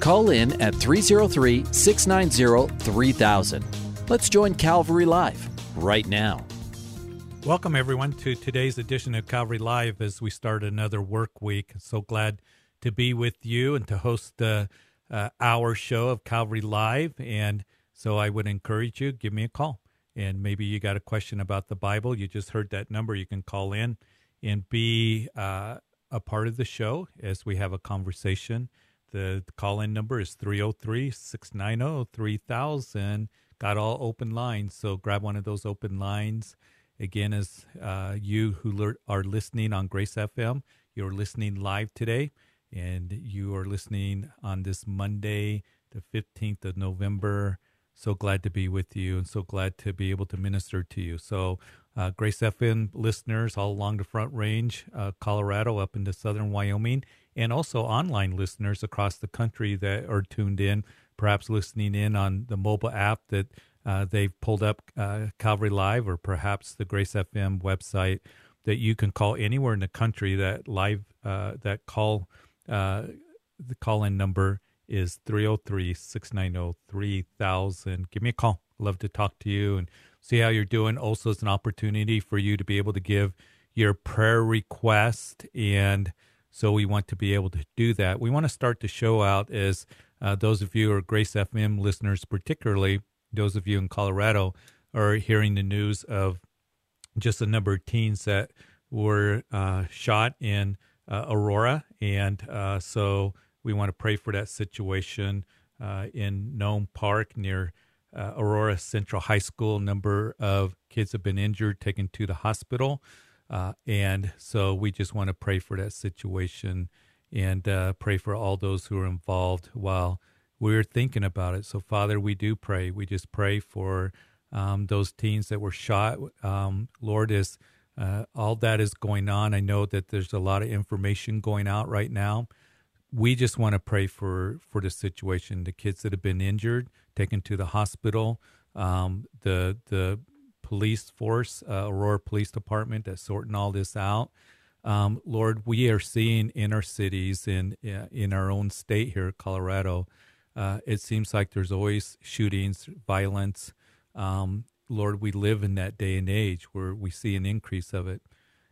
Call in at 303 690 3000. Let's join Calvary Live right now. Welcome, everyone, to today's edition of Calvary Live as we start another work week. So glad to be with you and to host uh, uh, our show of Calvary Live. And so I would encourage you, give me a call. And maybe you got a question about the Bible. You just heard that number. You can call in and be uh, a part of the show as we have a conversation the call in number is 303 690 3000. Got all open lines, so grab one of those open lines. Again, as uh, you who are listening on Grace FM, you're listening live today, and you are listening on this Monday, the 15th of November. So glad to be with you and so glad to be able to minister to you. So, uh, Grace FM listeners all along the Front Range, uh, Colorado, up into southern Wyoming, and also online listeners across the country that are tuned in, perhaps listening in on the mobile app that uh, they've pulled up uh, Calvary Live or perhaps the Grace FM website that you can call anywhere in the country. That live uh, that call uh, the call in number is 303 690 3000. Give me a call. Love to talk to you and see how you're doing. Also, it's an opportunity for you to be able to give your prayer request and so we want to be able to do that. We want to start the show out as uh, those of you who are Grace FM listeners, particularly those of you in Colorado, are hearing the news of just a number of teens that were uh, shot in uh, Aurora. And uh, so we want to pray for that situation uh, in Nome Park near uh, Aurora Central High School. A number of kids have been injured, taken to the hospital. Uh, and so we just want to pray for that situation and uh, pray for all those who are involved while we're thinking about it. So, Father, we do pray. We just pray for um, those teens that were shot. Um, Lord, as uh, all that is going on, I know that there's a lot of information going out right now. We just want to pray for for the situation, the kids that have been injured, taken to the hospital, um, the the police force, uh, Aurora Police Department, that's sorting all this out. Um, Lord, we are seeing in our cities, in in our own state here, Colorado, uh, it seems like there's always shootings, violence. Um, Lord, we live in that day and age where we see an increase of it.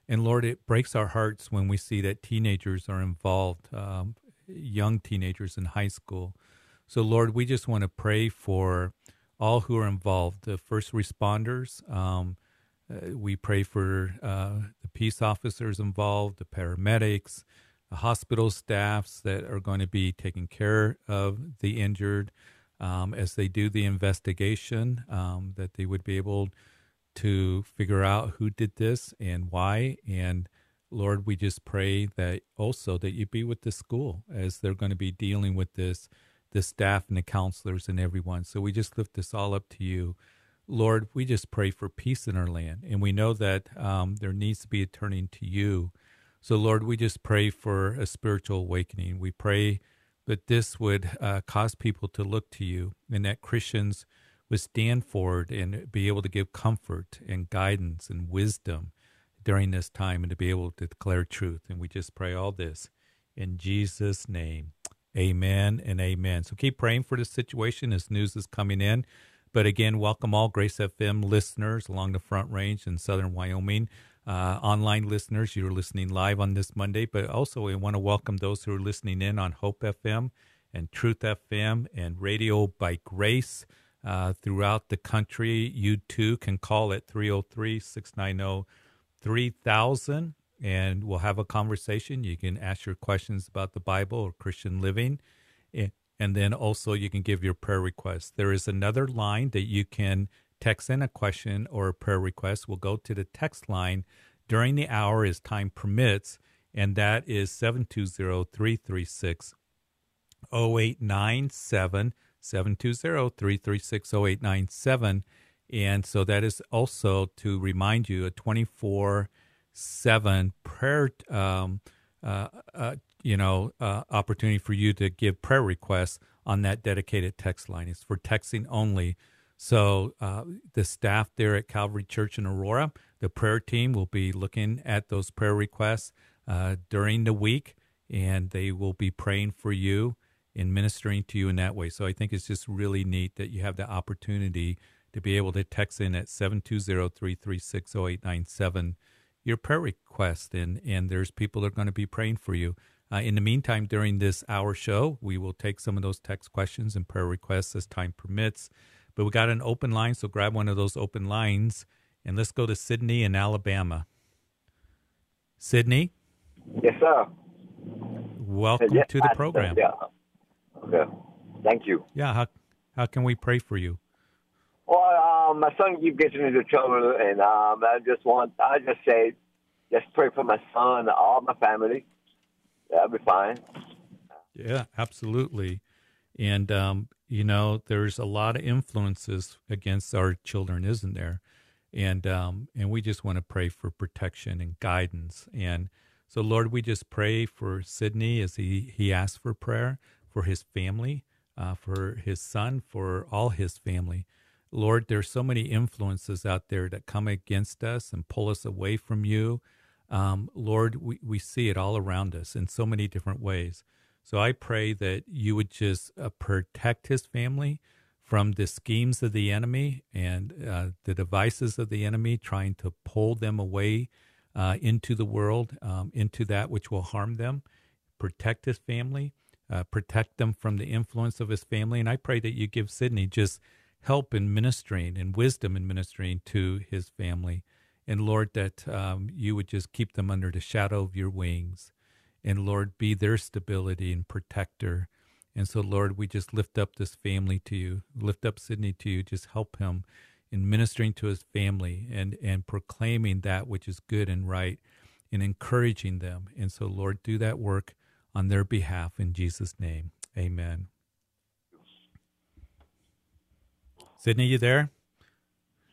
And Lord, it breaks our hearts when we see that teenagers are involved, um, young teenagers in high school. So, Lord, we just want to pray for all who are involved, the first responders. Um, uh, we pray for uh, the peace officers involved, the paramedics, the hospital staffs that are going to be taking care of the injured um, as they do the investigation, um, that they would be able to figure out who did this and why. And Lord, we just pray that also that you be with the school as they're going to be dealing with this the staff and the counselors and everyone. So we just lift this all up to you. Lord, we just pray for peace in our land. And we know that um, there needs to be a turning to you. So, Lord, we just pray for a spiritual awakening. We pray that this would uh, cause people to look to you and that Christians would stand forward and be able to give comfort and guidance and wisdom during this time and to be able to declare truth. And we just pray all this in Jesus' name. Amen and amen. So keep praying for this situation as news is coming in. But again, welcome all Grace FM listeners along the Front Range in southern Wyoming. Uh, online listeners, you're listening live on this Monday, but also we want to welcome those who are listening in on Hope FM and Truth FM and Radio by Grace uh, throughout the country. You too can call at 303 690 3000 and we'll have a conversation. You can ask your questions about the Bible or Christian living. And then also you can give your prayer request. There is another line that you can text in a question or a prayer request. We'll go to the text line during the hour as time permits, and that is 720 336 0897 720 336 0897. And so that is also to remind you a 24 7 prayer, um, uh, uh, you know, uh, opportunity for you to give prayer requests on that dedicated text line. It's for texting only. So uh, the staff there at Calvary Church in Aurora, the prayer team will be looking at those prayer requests uh, during the week, and they will be praying for you and ministering to you in that way. So I think it's just really neat that you have the opportunity to be able to text in at 720-336-0897 your prayer request, and, and there's people that are going to be praying for you. Uh, in the meantime, during this hour show, we will take some of those text questions and prayer requests as time permits. But we got an open line, so grab one of those open lines and let's go to Sydney in Alabama. Sydney? Yes, sir. Welcome yes, to the program. Yeah. Okay. Thank you. Yeah. How, how can we pray for you? Well, um, my son keeps getting into trouble, and um, I just want, I just say, just pray for my son, all my family. That'll be fine. Yeah, absolutely. And, um, you know, there's a lot of influences against our children, isn't there? And, um, and we just want to pray for protection and guidance. And so, Lord, we just pray for Sydney as he, he asks for prayer, for his family, uh, for his son, for all his family. Lord, there's so many influences out there that come against us and pull us away from you. Um, Lord, we, we see it all around us in so many different ways. So I pray that you would just uh, protect his family from the schemes of the enemy and uh, the devices of the enemy trying to pull them away uh, into the world, um, into that which will harm them. Protect his family, uh, protect them from the influence of his family. And I pray that you give Sydney just help in ministering and wisdom in ministering to his family. And Lord, that um, you would just keep them under the shadow of your wings. And Lord, be their stability and protector. And so, Lord, we just lift up this family to you, lift up Sydney to you, just help him in ministering to his family and, and proclaiming that which is good and right and encouraging them. And so, Lord, do that work on their behalf in Jesus' name. Amen. Sydney, you there?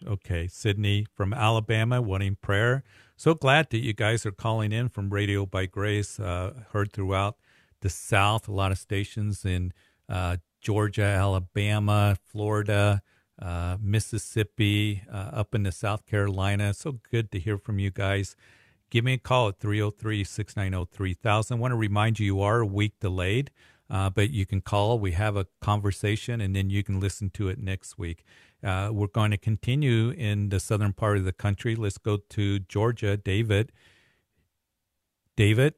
Okay, Sydney from Alabama wanting prayer. So glad that you guys are calling in from Radio by Grace. Uh, heard throughout the South, a lot of stations in uh, Georgia, Alabama, Florida, uh, Mississippi, uh, up into South Carolina. So good to hear from you guys. Give me a call at 303 690 3000. I want to remind you, you are a week delayed. Uh, but you can call. We have a conversation, and then you can listen to it next week. Uh, we're going to continue in the southern part of the country. Let's go to Georgia. David. David?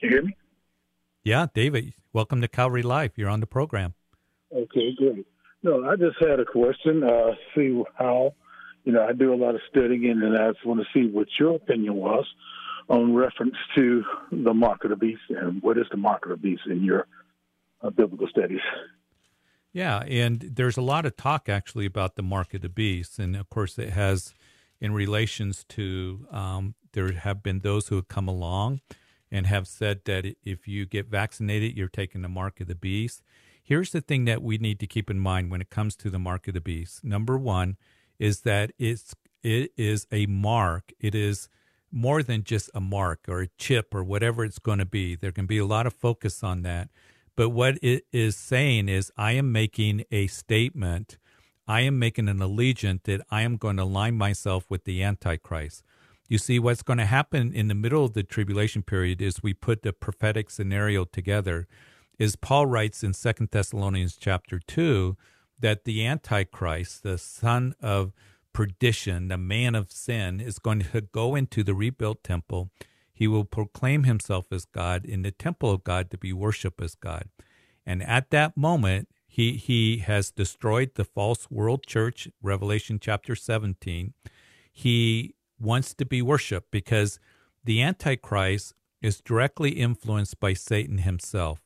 Can you hear me? Yeah, David. Welcome to Calvary Live. You're on the program. Okay, great. No, I just had a question. Uh, see how, you know, I do a lot of studying, and I just want to see what your opinion was on reference to the mark of the beast and what is the mark of the beast in your uh, biblical studies. Yeah, and there's a lot of talk actually about the mark of the beast, and of course it has in relations to um, there have been those who have come along and have said that if you get vaccinated, you're taking the mark of the beast. Here's the thing that we need to keep in mind when it comes to the mark of the beast. Number one is that it's it is a mark. It is more than just a mark or a chip or whatever it's going to be. There can be a lot of focus on that. But what it is saying is, I am making a statement. I am making an allegiance that I am going to align myself with the Antichrist. You see, what's going to happen in the middle of the tribulation period is we put the prophetic scenario together. Is Paul writes in Second Thessalonians chapter 2 that the Antichrist, the son of perdition, the man of sin, is going to go into the rebuilt temple. He will proclaim himself as God in the temple of God to be worshiped as God. And at that moment, he, he has destroyed the false world church, Revelation chapter 17. He wants to be worshiped because the Antichrist is directly influenced by Satan himself.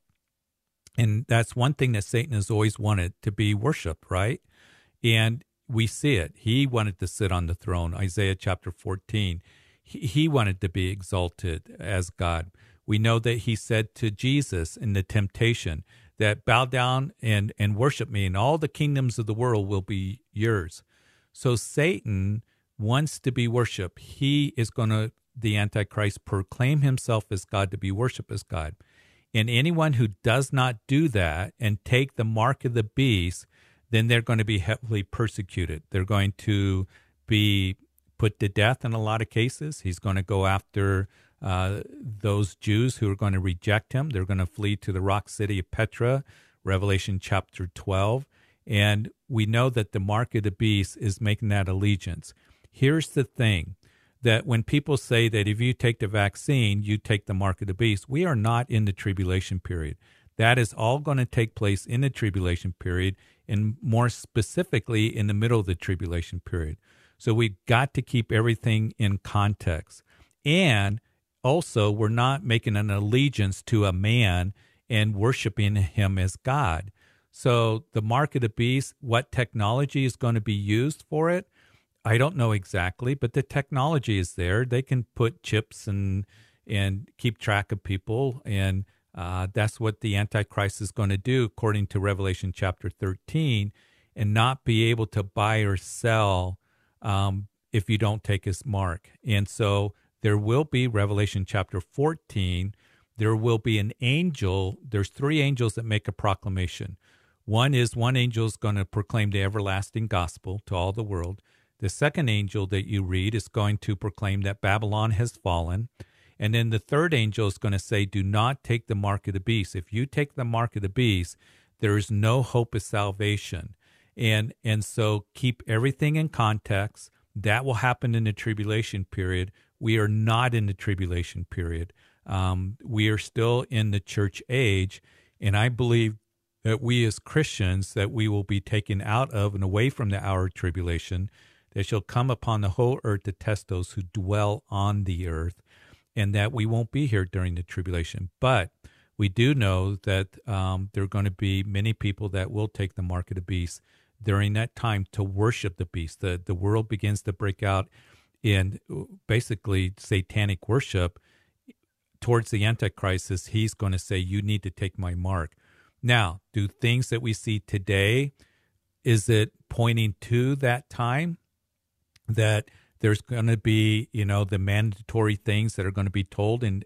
And that's one thing that Satan has always wanted to be worshiped, right? And we see it. He wanted to sit on the throne, Isaiah chapter 14. He, he wanted to be exalted as God. We know that he said to Jesus in the temptation that bow down and, and worship me, and all the kingdoms of the world will be yours. So Satan wants to be worshiped. He is going to, the Antichrist, proclaim himself as God to be worshiped as God. And anyone who does not do that and take the mark of the beast, then they're going to be heavily persecuted. They're going to be put to death in a lot of cases. He's going to go after uh, those Jews who are going to reject him. They're going to flee to the rock city of Petra, Revelation chapter 12. And we know that the mark of the beast is making that allegiance. Here's the thing that when people say that if you take the vaccine, you take the mark of the beast, we are not in the tribulation period. That is all going to take place in the tribulation period, and more specifically in the middle of the tribulation period. So we've got to keep everything in context. And also, we're not making an allegiance to a man and worshiping him as God. So the mark of the beast, what technology is going to be used for it? I don't know exactly, but the technology is there. They can put chips and and keep track of people, and uh, that's what the Antichrist is going to do, according to Revelation chapter thirteen, and not be able to buy or sell um, if you don't take his mark. And so there will be Revelation chapter fourteen. There will be an angel. There's three angels that make a proclamation. One is one angel is going to proclaim the everlasting gospel to all the world. The second angel that you read is going to proclaim that Babylon has fallen. And then the third angel is going to say, Do not take the mark of the beast. If you take the mark of the beast, there is no hope of salvation. And, and so keep everything in context. That will happen in the tribulation period. We are not in the tribulation period. Um, we are still in the church age. And I believe that we as Christians, that we will be taken out of and away from the hour of tribulation that shall come upon the whole earth to test those who dwell on the earth, and that we won't be here during the tribulation. But we do know that um, there are going to be many people that will take the mark of the beast during that time to worship the beast. The, the world begins to break out in basically satanic worship towards the Antichrist. He's going to say, You need to take my mark. Now, do things that we see today, is it pointing to that time? that there's going to be, you know, the mandatory things that are going to be told and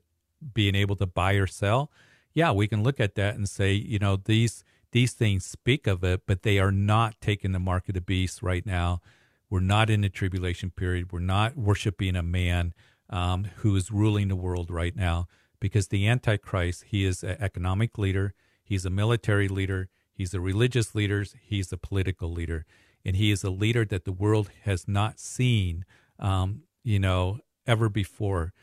being able to buy or sell. Yeah, we can look at that and say, you know, these these things speak of it, but they are not taking the mark of the beast right now. We're not in the tribulation period. We're not worshiping a man um, who is ruling the world right now because the Antichrist, he is an economic leader, he's a military leader, he's a religious leader, he's a political leader and he is a leader that the world has not seen, um, you know, ever before.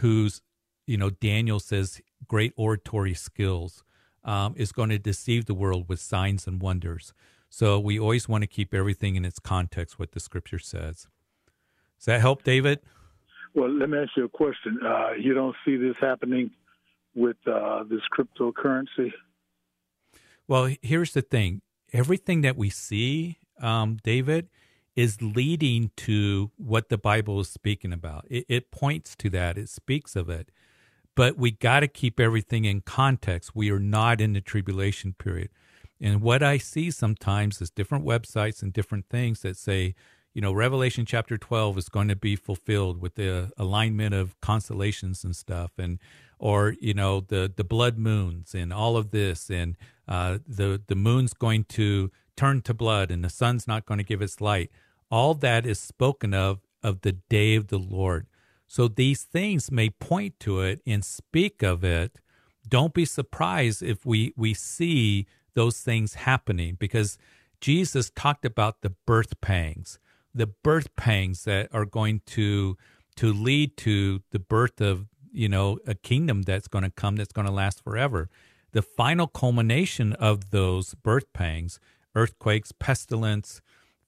Who's, you know, Daniel says great oratory skills um, is going to deceive the world with signs and wonders. So we always want to keep everything in its context, what the Scripture says. Does that help, David? Well, let me ask you a question. Uh, you don't see this happening with uh, this cryptocurrency? Well, here's the thing everything that we see um, David, is leading to what the Bible is speaking about. It, it points to that, it speaks of it. But we got to keep everything in context. We are not in the tribulation period. And what I see sometimes is different websites and different things that say, you know, Revelation chapter 12 is going to be fulfilled with the alignment of constellations and stuff. And, or, you know, the, the blood moons and all of this. And uh, the, the moon's going to turn to blood and the sun's not going to give its light. All that is spoken of of the day of the Lord. So these things may point to it and speak of it. Don't be surprised if we we see those things happening because Jesus talked about the birth pangs, the birth pangs that are going to to lead to the birth of, you know, a kingdom that's going to come that's going to last forever. The final culmination of those birth pangs earthquakes, pestilence,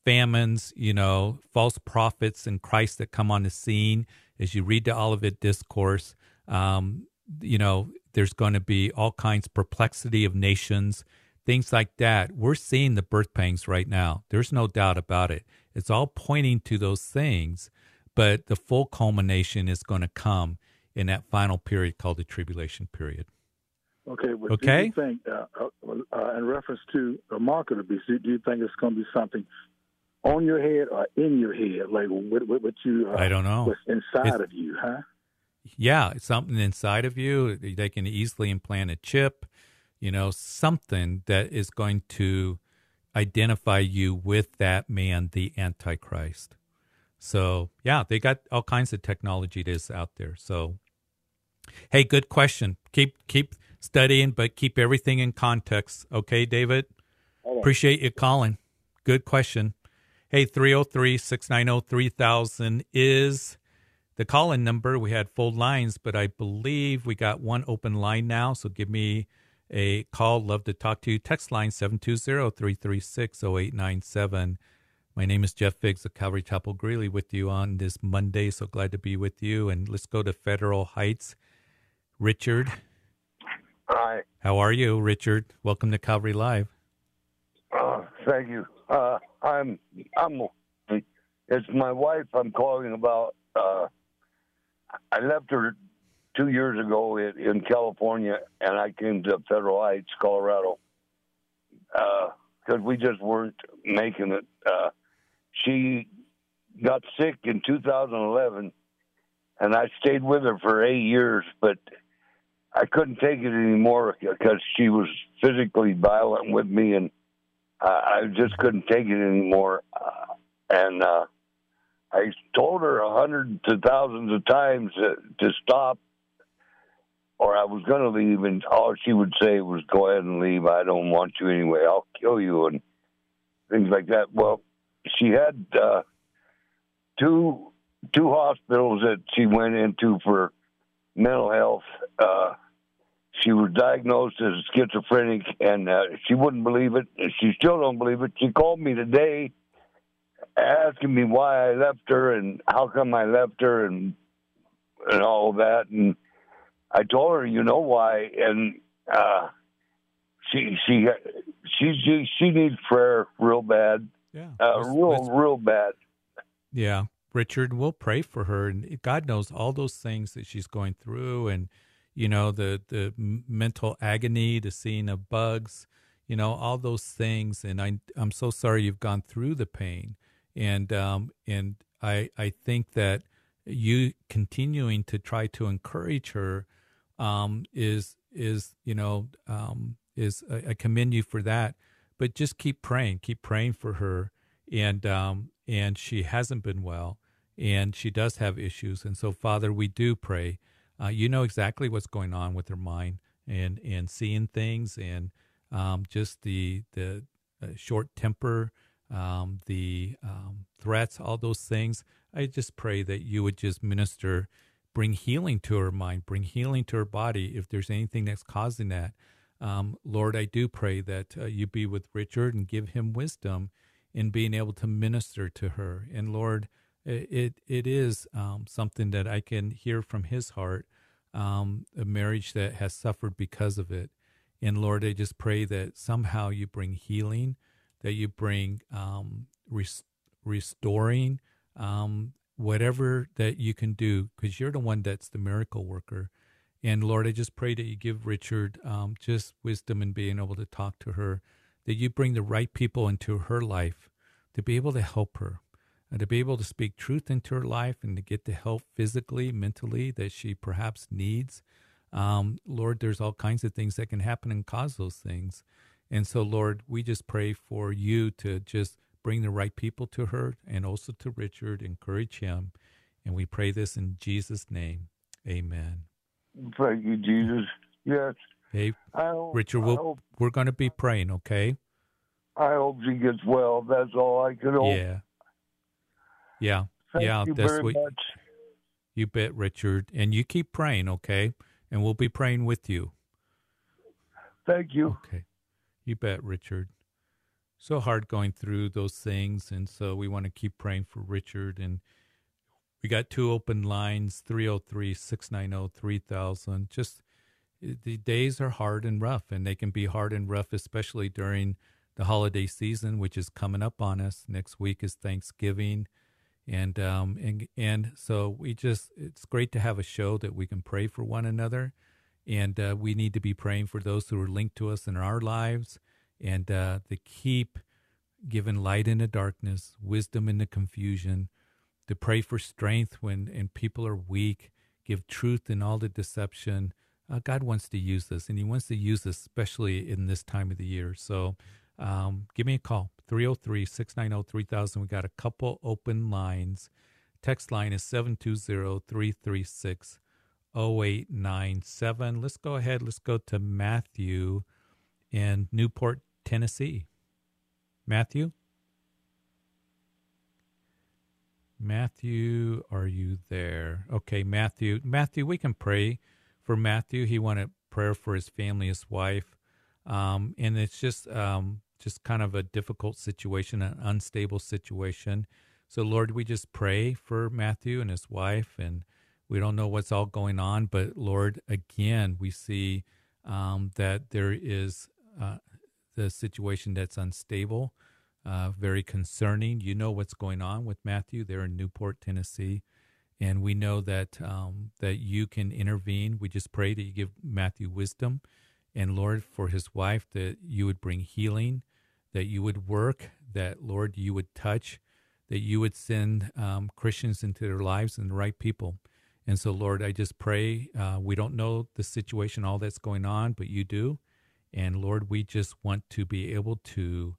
famines, you know, false prophets and Christ that come on the scene. As you read the Olivet Discourse, um, you know, there's going to be all kinds of perplexity of nations, things like that. We're seeing the birth pangs right now. There's no doubt about it. It's all pointing to those things, but the full culmination is going to come in that final period called the tribulation period. Okay. But Okay. Do you think, uh, uh, uh, in reference to the mark of the beast, do you think it's going to be something on your head or in your head, like what, what, what you? Uh, I don't know. What's inside It's- of you, huh? Yeah, something inside of you. They can easily implant a chip, you know, something that is going to identify you with that man, the Antichrist. So, yeah, they got all kinds of technology that's out there. So, hey, good question. Keep keep studying, but keep everything in context. Okay, David? Appreciate you calling. Good question. Hey, 303 690 3000 is the call in number. We had full lines, but I believe we got one open line now. So give me a call. Love to talk to you. Text line 720 336 0897. My name is Jeff Figgs of Calvary Chapel Greeley with you on this Monday. So glad to be with you. And let's go to Federal Heights. Richard, Hi. how are you, Richard? Welcome to Calvary Live. Uh, thank you. Uh, I'm I'm. It's my wife. I'm calling about. Uh, I left her two years ago in, in California, and I came to Federal Heights, Colorado, because we just weren't making it. Uh, she got sick in 2011, and I stayed with her for eight years, but I couldn't take it anymore because she was physically violent with me, and I I just couldn't take it anymore. Uh, and uh, I told her a hundred to thousands of times to, to stop, or I was going to leave, and all she would say was, "Go ahead and leave. I don't want you anyway. I'll kill you," and things like that. Well, she had uh, two two hospitals that she went into for mental health. Uh, she was diagnosed as schizophrenic, and uh, she wouldn't believe it. She still don't believe it. She called me today, asking me why I left her and how come I left her, and and all that. And I told her, you know why, and uh, she she she she she needs prayer real bad, Yeah. uh, Let's- real let's- real bad. Yeah, Richard, we'll pray for her, and God knows all those things that she's going through, and you know the the mental agony, the seeing of bugs, you know all those things. And I I'm so sorry you've gone through the pain, and um and I I think that you continuing to try to encourage her um is is you know um is I, I commend you for that, but just keep praying, keep praying for her and um, and she hasn't been well, and she does have issues. And so, Father, we do pray. Uh, you know exactly what's going on with her mind, and and seeing things, and um, just the the uh, short temper, um, the um, threats, all those things. I just pray that you would just minister, bring healing to her mind, bring healing to her body. If there's anything that's causing that, um, Lord, I do pray that uh, you be with Richard and give him wisdom in being able to minister to her. And Lord, it it, is um, something that I can hear from His heart, um, a marriage that has suffered because of it. And Lord, I just pray that somehow you bring healing, that you bring um, res- restoring, um, whatever that you can do, because you're the one that's the miracle worker. And Lord, I just pray that you give Richard um, just wisdom in being able to talk to her, that you bring the right people into her life to be able to help her, to be able to speak truth into her life and to get the help physically, mentally that she perhaps needs. Um, Lord, there's all kinds of things that can happen and cause those things. And so, Lord, we just pray for you to just bring the right people to her and also to Richard, encourage him. And we pray this in Jesus' name. Amen. Thank you, Jesus. Yes. Hey, hope, Richard, we'll, hope, we're going to be praying, okay? I hope she gets well. That's all I can hope. Yeah. Yeah. Thank yeah, you that's very what much. you bet, Richard. And you keep praying, okay? And we'll be praying with you. Thank you. Okay. You bet, Richard. So hard going through those things. And so we want to keep praying for Richard. And we got two open lines 303 690 3000. Just the days are hard and rough, and they can be hard and rough, especially during the holiday season, which is coming up on us. Next week is Thanksgiving. And um and and so we just it's great to have a show that we can pray for one another, and uh, we need to be praying for those who are linked to us in our lives, and uh, to keep giving light in the darkness, wisdom in the confusion, to pray for strength when and people are weak, give truth in all the deception. Uh, God wants to use this, and He wants to use this especially in this time of the year. So um, give me a call 303 690 3000. We got a couple open lines. Text line is 720 336 0897. Let's go ahead. Let's go to Matthew in Newport, Tennessee. Matthew? Matthew, are you there? Okay, Matthew. Matthew, we can pray for Matthew. He wanted prayer for his family, his wife. Um, and it's just um, just kind of a difficult situation, an unstable situation. So, Lord, we just pray for Matthew and his wife, and we don't know what's all going on, but Lord, again, we see um, that there is uh, the situation that's unstable, uh, very concerning. You know what's going on with Matthew. They're in Newport, Tennessee, and we know that um, that you can intervene. We just pray that you give Matthew wisdom, and Lord, for his wife, that you would bring healing that you would work, that, Lord, you would touch, that you would send um, Christians into their lives and the right people. And so, Lord, I just pray. Uh, we don't know the situation, all that's going on, but you do. And Lord, we just want to be able to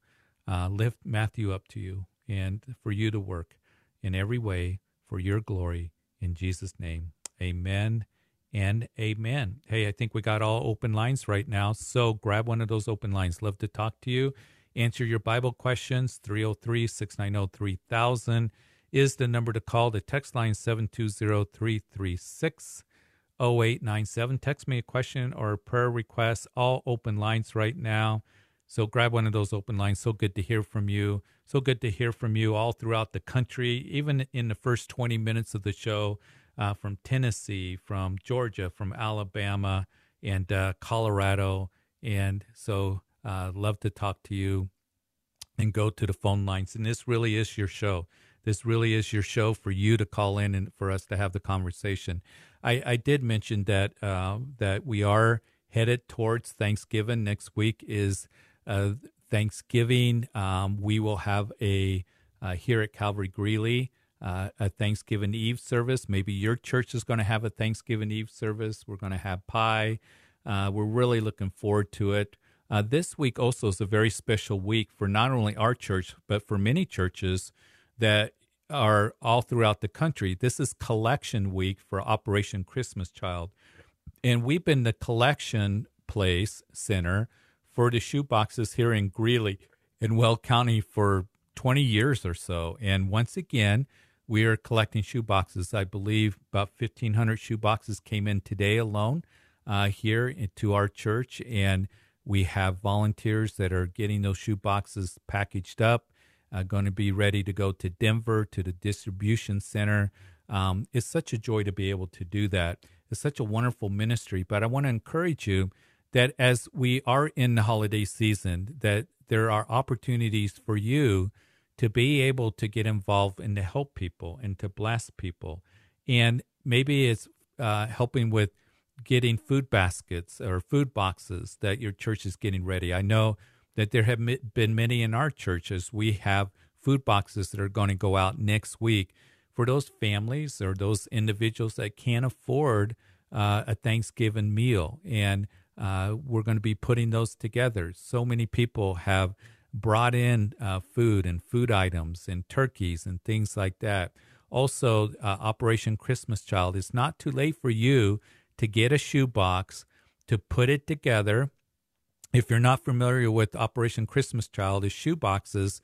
uh, lift Matthew up to you and for you to work in every way for your glory. In Jesus' name, amen and amen. Hey, I think we got all open lines right now. So grab one of those open lines. Love to talk to you. Answer your Bible questions. 303 690 3000 is the number to call. The text line 720 336 0897. Text me a question or a prayer request. All open lines right now. So grab one of those open lines. So good to hear from you. So good to hear from you all throughout the country, even in the first 20 minutes of the show uh, from Tennessee, from Georgia, from Alabama, and uh, Colorado. And so uh, love to talk to you and go to the phone lines. And this really is your show. This really is your show for you to call in and for us to have the conversation. I, I did mention that uh, that we are headed towards Thanksgiving. Next week is uh, Thanksgiving. Um, we will have a uh, here at Calvary Greeley uh, a Thanksgiving Eve service. Maybe your church is going to have a Thanksgiving Eve service. We're going to have pie. Uh, we're really looking forward to it. Uh, this week also is a very special week for not only our church, but for many churches that are all throughout the country. This is collection week for Operation Christmas Child. And we've been the collection place center for the shoe boxes here in Greeley in Weld County for 20 years or so. And once again, we are collecting shoe boxes. I believe about 1,500 shoe boxes came in today alone uh, here to our church. And we have volunteers that are getting those shoe boxes packaged up, uh, going to be ready to go to Denver to the distribution center. Um, it's such a joy to be able to do that. It's such a wonderful ministry. But I want to encourage you that as we are in the holiday season, that there are opportunities for you to be able to get involved and to help people and to bless people. And maybe it's uh, helping with getting food baskets or food boxes that your church is getting ready. I know that there have been many in our churches. We have food boxes that are going to go out next week for those families or those individuals that can't afford uh, a Thanksgiving meal. And uh, we're going to be putting those together. So many people have brought in uh, food and food items and turkeys and things like that. Also, uh, Operation Christmas Child. It's not too late for you to get a shoebox, to put it together. If you're not familiar with Operation Christmas Child, is shoeboxes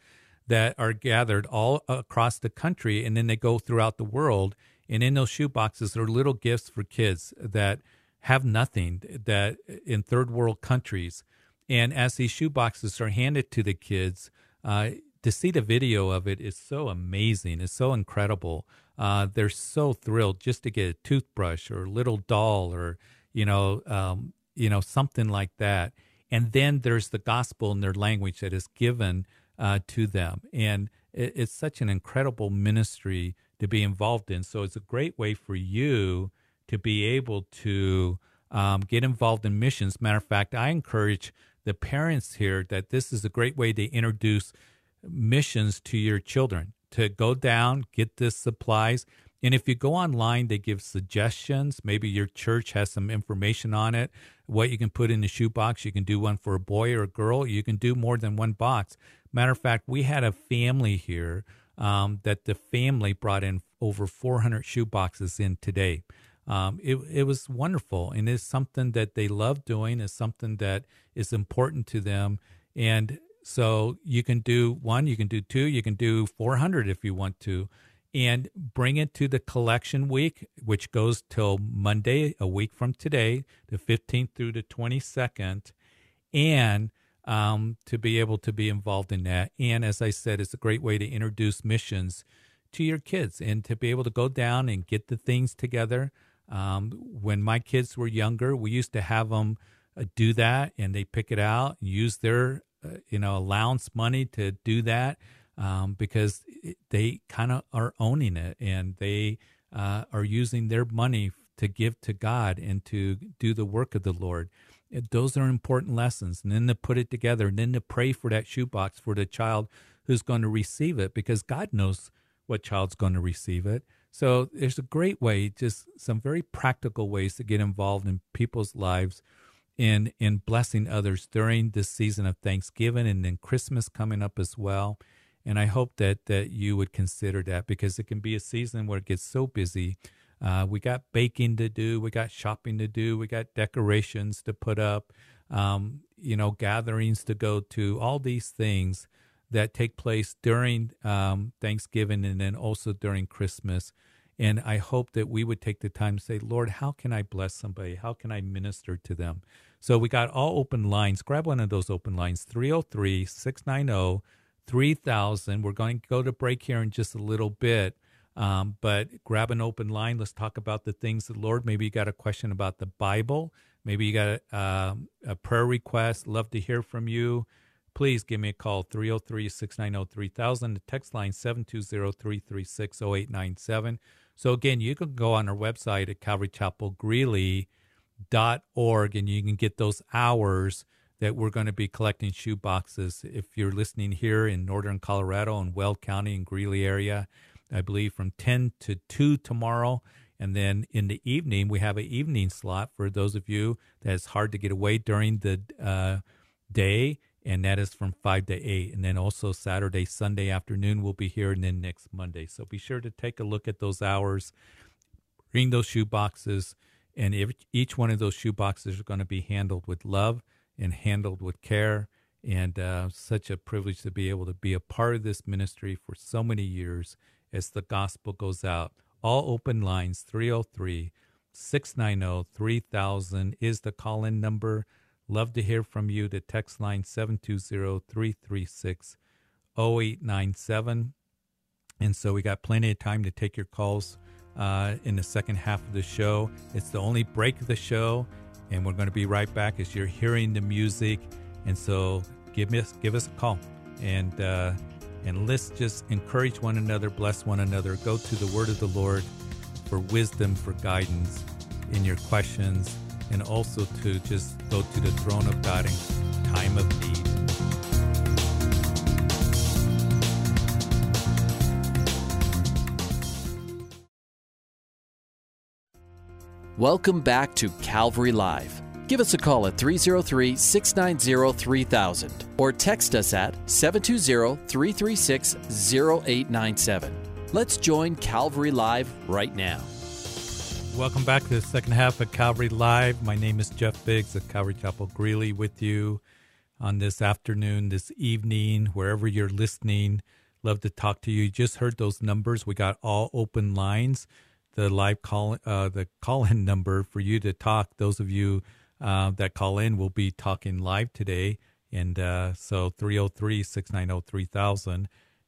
that are gathered all across the country and then they go throughout the world. And in those shoeboxes are little gifts for kids that have nothing that in third world countries. And as these shoeboxes are handed to the kids, uh, to see the video of it is so amazing. It's so incredible. Uh, they're so thrilled just to get a toothbrush or a little doll or you know um, you know something like that. And then there's the gospel in their language that is given uh, to them. And it, it's such an incredible ministry to be involved in. So it's a great way for you to be able to um, get involved in missions. Matter of fact, I encourage the parents here that this is a great way to introduce missions to your children to go down, get the supplies. And if you go online, they give suggestions. Maybe your church has some information on it, what you can put in the shoebox. You can do one for a boy or a girl. You can do more than one box. Matter of fact, we had a family here um, that the family brought in over 400 shoe boxes in today. Um, it, it was wonderful and it's something that they love doing. It's something that is important to them. And so you can do one, you can do two, you can do 400 if you want to, and bring it to the collection week, which goes till Monday, a week from today, the 15th through the 22nd. And um, to be able to be involved in that. And as I said, it's a great way to introduce missions to your kids and to be able to go down and get the things together. Um, when my kids were younger, we used to have them uh, do that and they pick it out and use their, you know, allowance money to do that um, because they kind of are owning it and they uh, are using their money to give to God and to do the work of the Lord those are important lessons. And then to put it together and then to pray for that shoebox for the child who's going to receive it because God knows what child's going to receive it. So there's a great way, just some very practical ways to get involved in people's lives in in blessing others during this season of Thanksgiving and then Christmas coming up as well. And I hope that that you would consider that because it can be a season where it gets so busy uh, we got baking to do, we got shopping to do, we got decorations to put up, um, you know, gatherings to go to, all these things that take place during um, Thanksgiving and then also during Christmas. And I hope that we would take the time to say, Lord, how can I bless somebody? How can I minister to them? So we got all open lines. Grab one of those open lines 303 690 3000. We're going to go to break here in just a little bit. Um, but grab an open line. Let's talk about the things the Lord. Maybe you got a question about the Bible. Maybe you got a, um, a prayer request. Love to hear from you. Please give me a call 303 690 3000. The text line 720 336 0897. So, again, you can go on our website at calvarychapelgreeley.org and you can get those hours that we're going to be collecting shoe boxes. If you're listening here in northern Colorado and Weld County and Greeley area, I believe, from 10 to 2 tomorrow. And then in the evening, we have an evening slot for those of you that it's hard to get away during the uh, day, and that is from 5 to 8. And then also Saturday, Sunday afternoon, we'll be here, and then next Monday. So be sure to take a look at those hours, bring those shoe boxes, and if, each one of those shoe boxes are going to be handled with love and handled with care. And uh, such a privilege to be able to be a part of this ministry for so many years as the gospel goes out. All open lines 303 690 3000 is the call in number. Love to hear from you. The text line 720 336 0897. And so we got plenty of time to take your calls uh, in the second half of the show. It's the only break of the show, and we're going to be right back as you're hearing the music. And so give us give us a call, and uh, and let's just encourage one another, bless one another, go to the word of the Lord for wisdom, for guidance in your questions, and also to just go to the throne of God in time of need. Welcome back to Calvary Live. Give us a call at 303 690 3000 or text us at 720 336 0897. Let's join Calvary Live right now. Welcome back to the second half of Calvary Live. My name is Jeff Biggs of Calvary Chapel Greeley with you on this afternoon, this evening, wherever you're listening. Love to talk to you. You just heard those numbers. We got all open lines. The live call, uh, the call-in number for you to talk. Those of you uh, that call in will be talking live today. And uh, so 303 690 3000.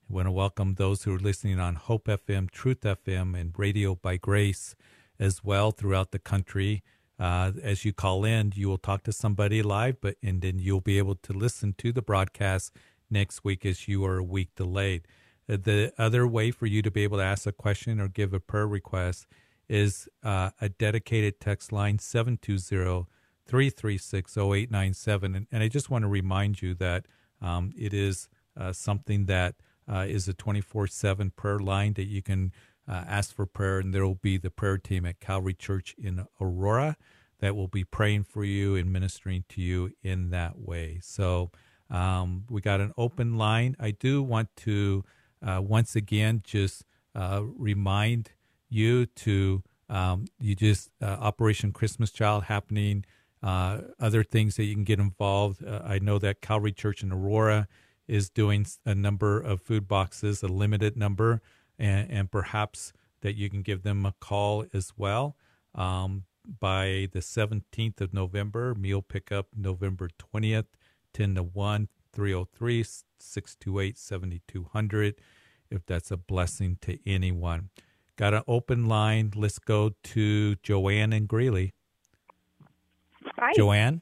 I want to welcome those who are listening on Hope FM, Truth FM, and Radio by Grace as well throughout the country. Uh, as you call in, you will talk to somebody live, but and then you'll be able to listen to the broadcast next week as you are a week delayed. The other way for you to be able to ask a question or give a prayer request is uh, a dedicated text line 720 336 0897. And, and I just want to remind you that um, it is uh, something that uh, is a 24 7 prayer line that you can uh, ask for prayer, and there will be the prayer team at Calvary Church in Aurora that will be praying for you and ministering to you in that way. So um, we got an open line. I do want to uh, once again just uh, remind you to um, you just uh, Operation Christmas Child happening. Uh, other things that you can get involved. I know that Calvary Church in Aurora is doing a number of food boxes, a limited number, and, and perhaps that you can give them a call as well. Um, by the 17th of November, meal pickup November 20th, 10 to 1, 303 628 7200, if that's a blessing to anyone. Got an open line. Let's go to Joanne and Greeley. Hi. Joanne,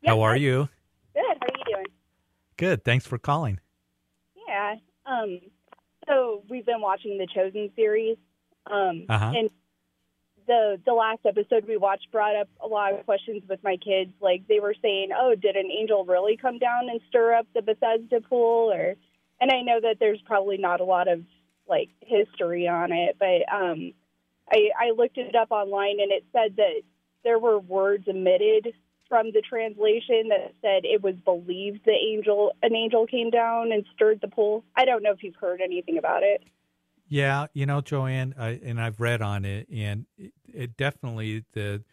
Yeah, how are hi. you? Good. How are you doing? Good. Thanks for calling. Yeah. Um. So we've been watching the Chosen series. Um. Uh-huh. And the the last episode we watched brought up a lot of questions with my kids. Like they were saying, "Oh, did an angel really come down and stir up the Bethesda pool?" Or, and I know that there's probably not a lot of like history on it, but um, I I looked it up online and it said that there were words omitted from the translation that said it was believed the angel an angel came down and stirred the pool. I don't know if you've heard anything about it. Yeah, you know, Joanne, I, and I've read on it, and it, it definitely the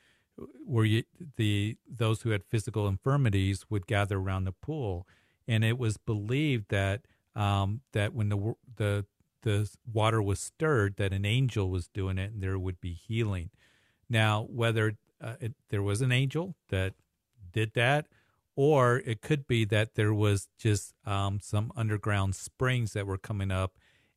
where you the those who had physical infirmities would gather around the pool, and it was believed that um, that when the the the water was stirred, that an angel was doing it, and there would be healing. Now, whether uh, it, there was an angel that did that, or it could be that there was just um, some underground springs that were coming up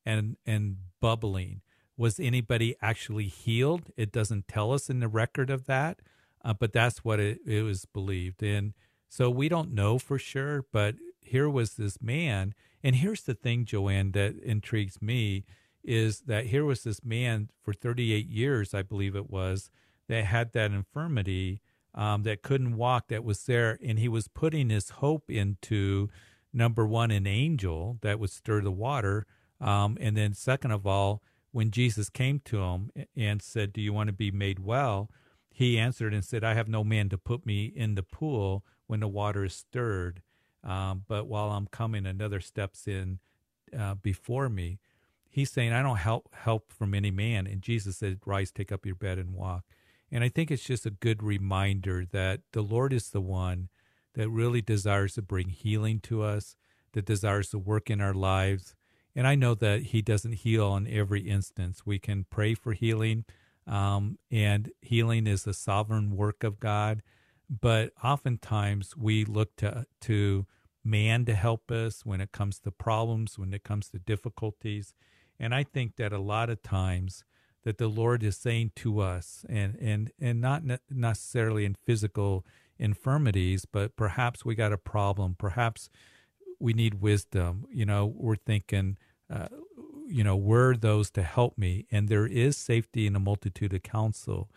and and bubbling. Was anybody actually healed? It doesn't tell us in the record of that, uh, but that's what it, it was believed. And so we don't know for sure, but here was this man. And here's the thing, Joanne, that intrigues me is that here was this man for 38 years, I believe it was, that had that infirmity, um, that couldn't walk, that was there, and he was putting his hope into number one, an angel that would stir the water, um, and then second of all, when Jesus came to him and said, "Do you want to be made well?" he answered and said, "I have no man to put me in the pool when the water is stirred, um, but while I'm coming, another steps in uh, before me." He's saying, "I don't help help from any man," and Jesus said, "Rise, take up your bed and walk." And I think it's just a good reminder that the Lord is the one that really desires to bring healing to us, that desires to work in our lives. And I know that He doesn't heal in every instance. We can pray for healing, um, and healing is the sovereign work of God. But oftentimes we look to to man to help us when it comes to problems, when it comes to difficulties. And I think that a lot of times that the Lord is saying to us, and and and not ne- necessarily in physical infirmities, but perhaps we got a problem. Perhaps we need wisdom. You know, we're thinking, uh, you know, were those to help me? And there is safety in a multitude of counsel,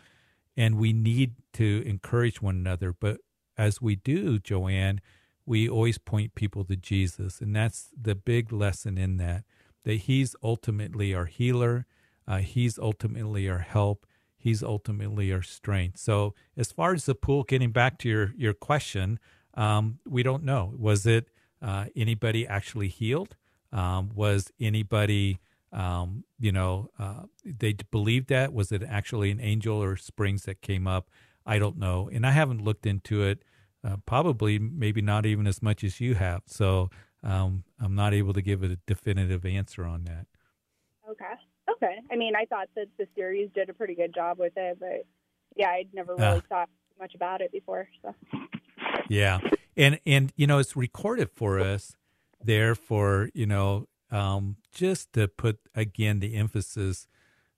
and we need to encourage one another. But as we do, Joanne, we always point people to Jesus, and that's the big lesson in that that He's ultimately our healer. Uh, he's ultimately our help. He's ultimately our strength. So, as far as the pool, getting back to your your question, um, we don't know. Was it uh, anybody actually healed? Um, was anybody, um, you know, uh, they believed that? Was it actually an angel or springs that came up? I don't know, and I haven't looked into it. Uh, probably, maybe not even as much as you have. So, um, I'm not able to give a definitive answer on that. Okay. Okay. I mean, I thought that the series did a pretty good job with it, but yeah, I'd never really Ah. thought much about it before. So Yeah, and and you know it's recorded for us there for you know um, just to put again the emphasis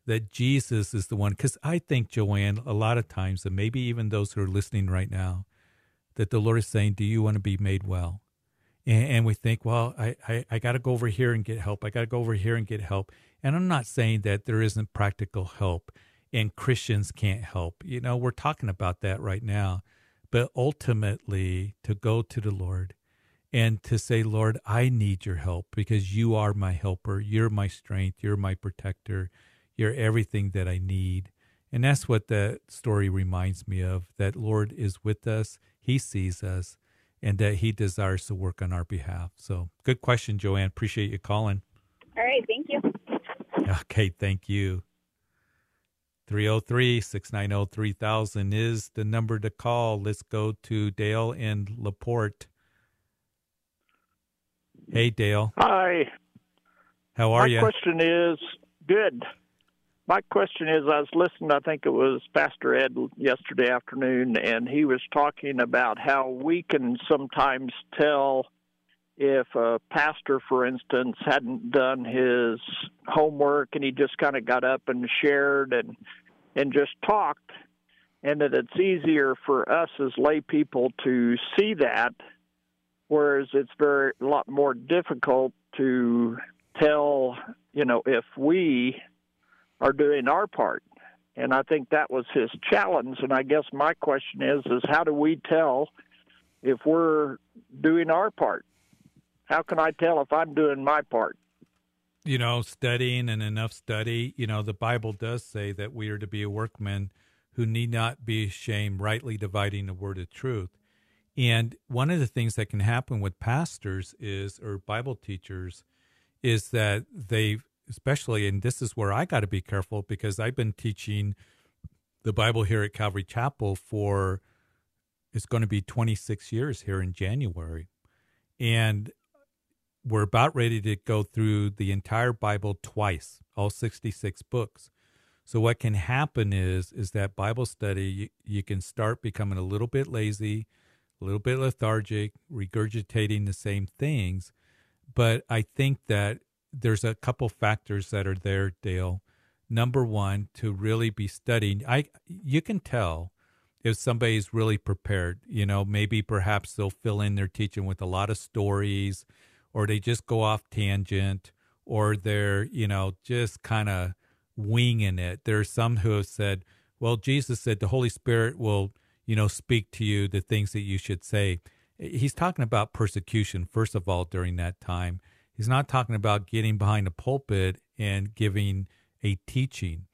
that Jesus is the one. Because I think Joanne, a lot of times, and maybe even those who are listening right now, that the Lord is saying, "Do you want to be made well?" and, and we think, well, I, I, I got to go over here and get help. I got to go over here and get help. And I'm not saying that there isn't practical help and Christians can't help. You know, we're talking about that right now. But ultimately, to go to the Lord and to say, Lord, I need your help because you are my helper. You're my strength. You're my protector. You're everything that I need. And that's what that story reminds me of that Lord is with us, He sees us, and that He desires to work on our behalf. So, good question, Joanne. Appreciate you calling. All right. Thank you. Okay. Thank you. 303 690 3000 is the number to call. Let's go to Dale in LaPorte. Hey, Dale. Hi. How are My you? My question is good. My question is I was listening, I think it was Pastor Ed yesterday afternoon, and he was talking about how we can sometimes tell if a pastor, for instance, hadn't done his homework and he just kind of got up and shared and and just talked, and that it's easier for us as lay people to see that, whereas it's very a lot more difficult to tell, you know, if we are doing our part. And I think that was his challenge. And I guess my question is, is how do we tell if we're doing our part? How can I tell if I'm doing my part? You know, studying and enough study. You know, the Bible does say that we are to be a workman who need not be ashamed, rightly dividing the word of truth. And one of the things that can happen with pastors is, or Bible teachers, is that they, especially, and this is where I got to be careful because I've been teaching the Bible here at Calvary Chapel for, it's going to be 26 years here in January. And we're about ready to go through the entire Bible twice, all 66 books. So what can happen is is that Bible study you, you can start becoming a little bit lazy, a little bit lethargic, regurgitating the same things. But I think that there's a couple factors that are there, Dale. Number one, to really be studying. I you can tell if somebody's really prepared. You know, maybe perhaps they'll fill in their teaching with a lot of stories, or they just go off tangent, or they're you know just kind of winging it. There are some who have said, "Well, Jesus said the Holy Spirit will." you know, speak to you the things that you should say. He's talking about persecution, first of all, during that time. He's not talking about getting behind a pulpit and giving a teaching.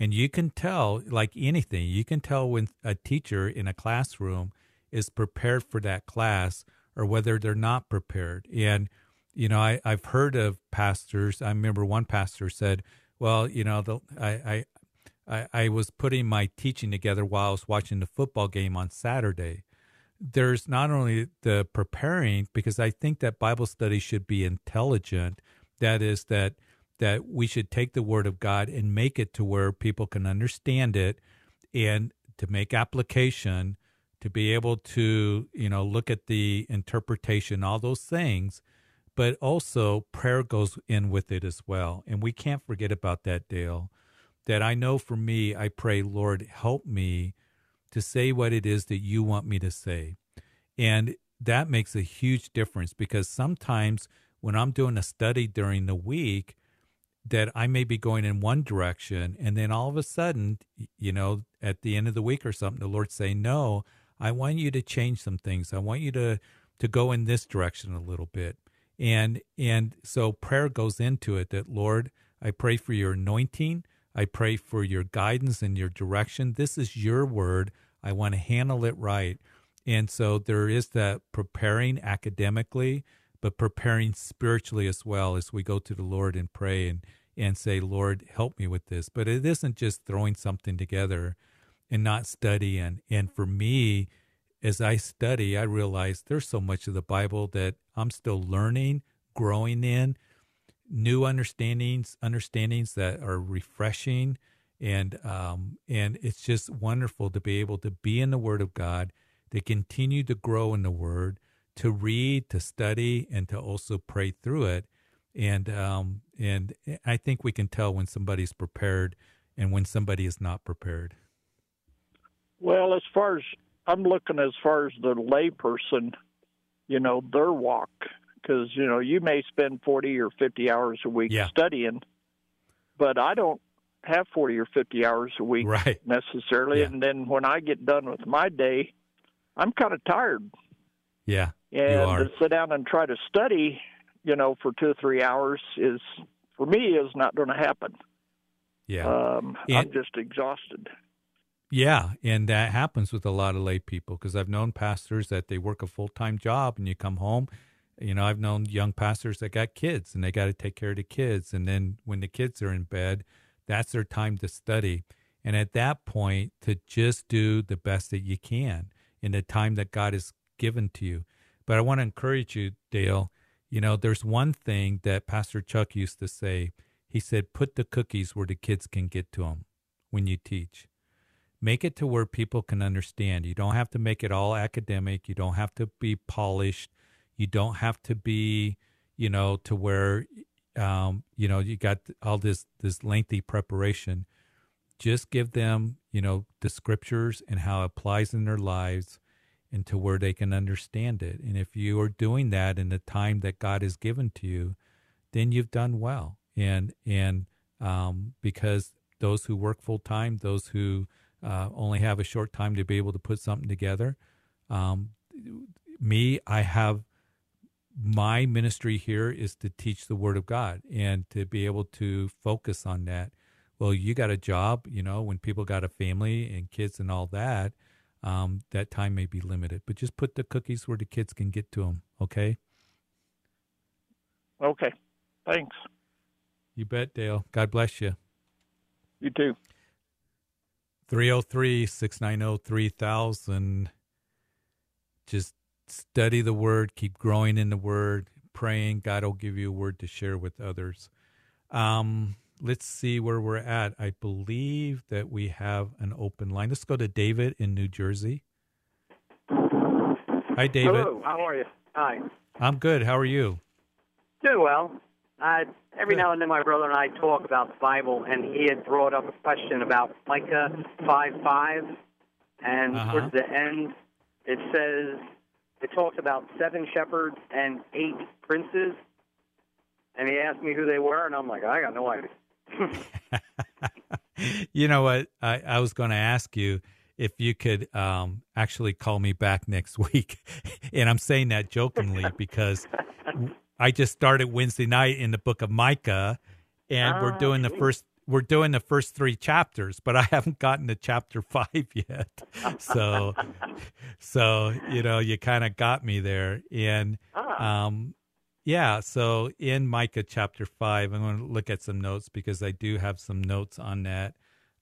And you can tell, like anything, you can tell when a teacher in a classroom is prepared for that class or whether they're not prepared. And, you know, I, I've heard of pastors. I remember one pastor said, well, you know, the, I, I, I, I was putting my teaching together while I was watching the football game on Saturday. There's not only the preparing, because I think that Bible study should be intelligent. That is that that we should take the Word of God and make it to where people can understand it, and to make application, to be able to you know look at the interpretation, all those things. But also prayer goes in with it as well, and we can't forget about that, Dale that I know for me, I pray, Lord, help me to say what it is that you want me to say. And that makes a huge difference because sometimes when I'm doing a study during the week, that I may be going in one direction, and then all of a sudden, you know, at the end of the week or something, the Lord say, "No, I want you to change some things. I want you to to go in this direction a little bit." And and so prayer goes into it. That Lord, I pray for your anointing. I pray for your guidance and your direction. This is your word. I want to handle it right. And so there is that preparing academically, but preparing spiritually as well as we go to the Lord and pray and, and say, Lord, help me with this. But it isn't just throwing something together and not studying. And for me, as I study, I realize there's so much of the Bible that I'm still learning, growing in new understandings, understandings that are refreshing, and um, and it's just wonderful to be able to be in the Word of God, to continue to grow in the Word, to read, to study, and to also pray through it, and um, and I think we can tell when somebody's prepared and when somebody is not prepared. Well, as far as I'm looking, as far as the layperson, you know, their walk because you know you may spend 40 or 50 hours a week Yeah. studying, but I don't have 40 or 50 hours a week Right. necessarily. Yeah. And then when I get done with my day, I'm kind of tired. Yeah. And to sit down and try to study, you know, for two or three hours is, for me, is not going to happen. Yeah. Um, I'm just exhausted. Yeah, and that happens with a lot of lay people because I've known pastors that they work a full time job and you come home. You know, I've known young pastors that got kids and they got to take care of the kids. And then when the kids are in bed, that's their time to study. And at that point, to just do the best that you can in the time that God has given to you. But I want to encourage you, Dale. You know, there's one thing that Pastor Chuck used to say. He said, put the cookies where the kids can get to them when you teach make it to where people can understand. You don't have to make it all academic. You don't have to be polished. You don't have to be, you know, to where, um, you know, you got all this this lengthy preparation. Just give them, you know, the scriptures and how it applies in their lives, and to where they can understand it. And if you are doing that in the time that God has given to you, then you've done well. And and um, because those who work full time, those who uh, only have a short time to be able to put something together. Um, me, I have my ministry here is to teach the Word of God and to be able to focus on that. Well, you got a job, you know, when people got a family and kids and all that, um, that time may be limited. But just put the cookies where the kids can get to them, okay? Okay. Thanks. You bet, Dale. God bless you. You too. 303 690 3000. Just study the word, keep growing in the word, praying. God will give you a word to share with others. Um, let's see where we're at. I believe that we have an open line. Let's go to David in New Jersey. Hi, David. Hello, how are you? Hi. I'm good. How are you? Doing well. Uh, every now and then my brother and I talk about the Bible, and he had brought up a question about Micah 5 5. And Uh-huh. towards the end, it says, it talks about seven shepherds and eight princes. And he asked me who they were, and I'm like, I got no idea. you know what? I, I was going to ask you if you could um, actually call me back next week. and I'm saying that jokingly because I just started Wednesday night in the book of Micah and we're Ah, doing the first we're doing the first three chapters, but I haven't gotten to chapter five yet. So, so you know, you kind of got me there, and Ah. um, yeah. So in Micah chapter five, I'm going to look at some notes because I do have some notes on that.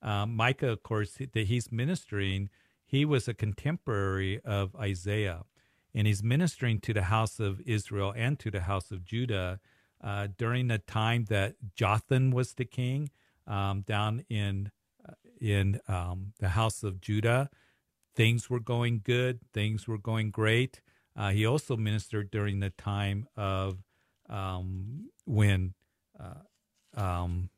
Um, Micah, of course, that he's ministering, he was a contemporary of Isaiah, and he's ministering to the house of Israel and to the house of Judah uh, during the time that Jotham was the king um, down in uh, in um, the house of Judah. Things were going good. Things were going great. Uh, he also ministered during the time of um, when uh, um,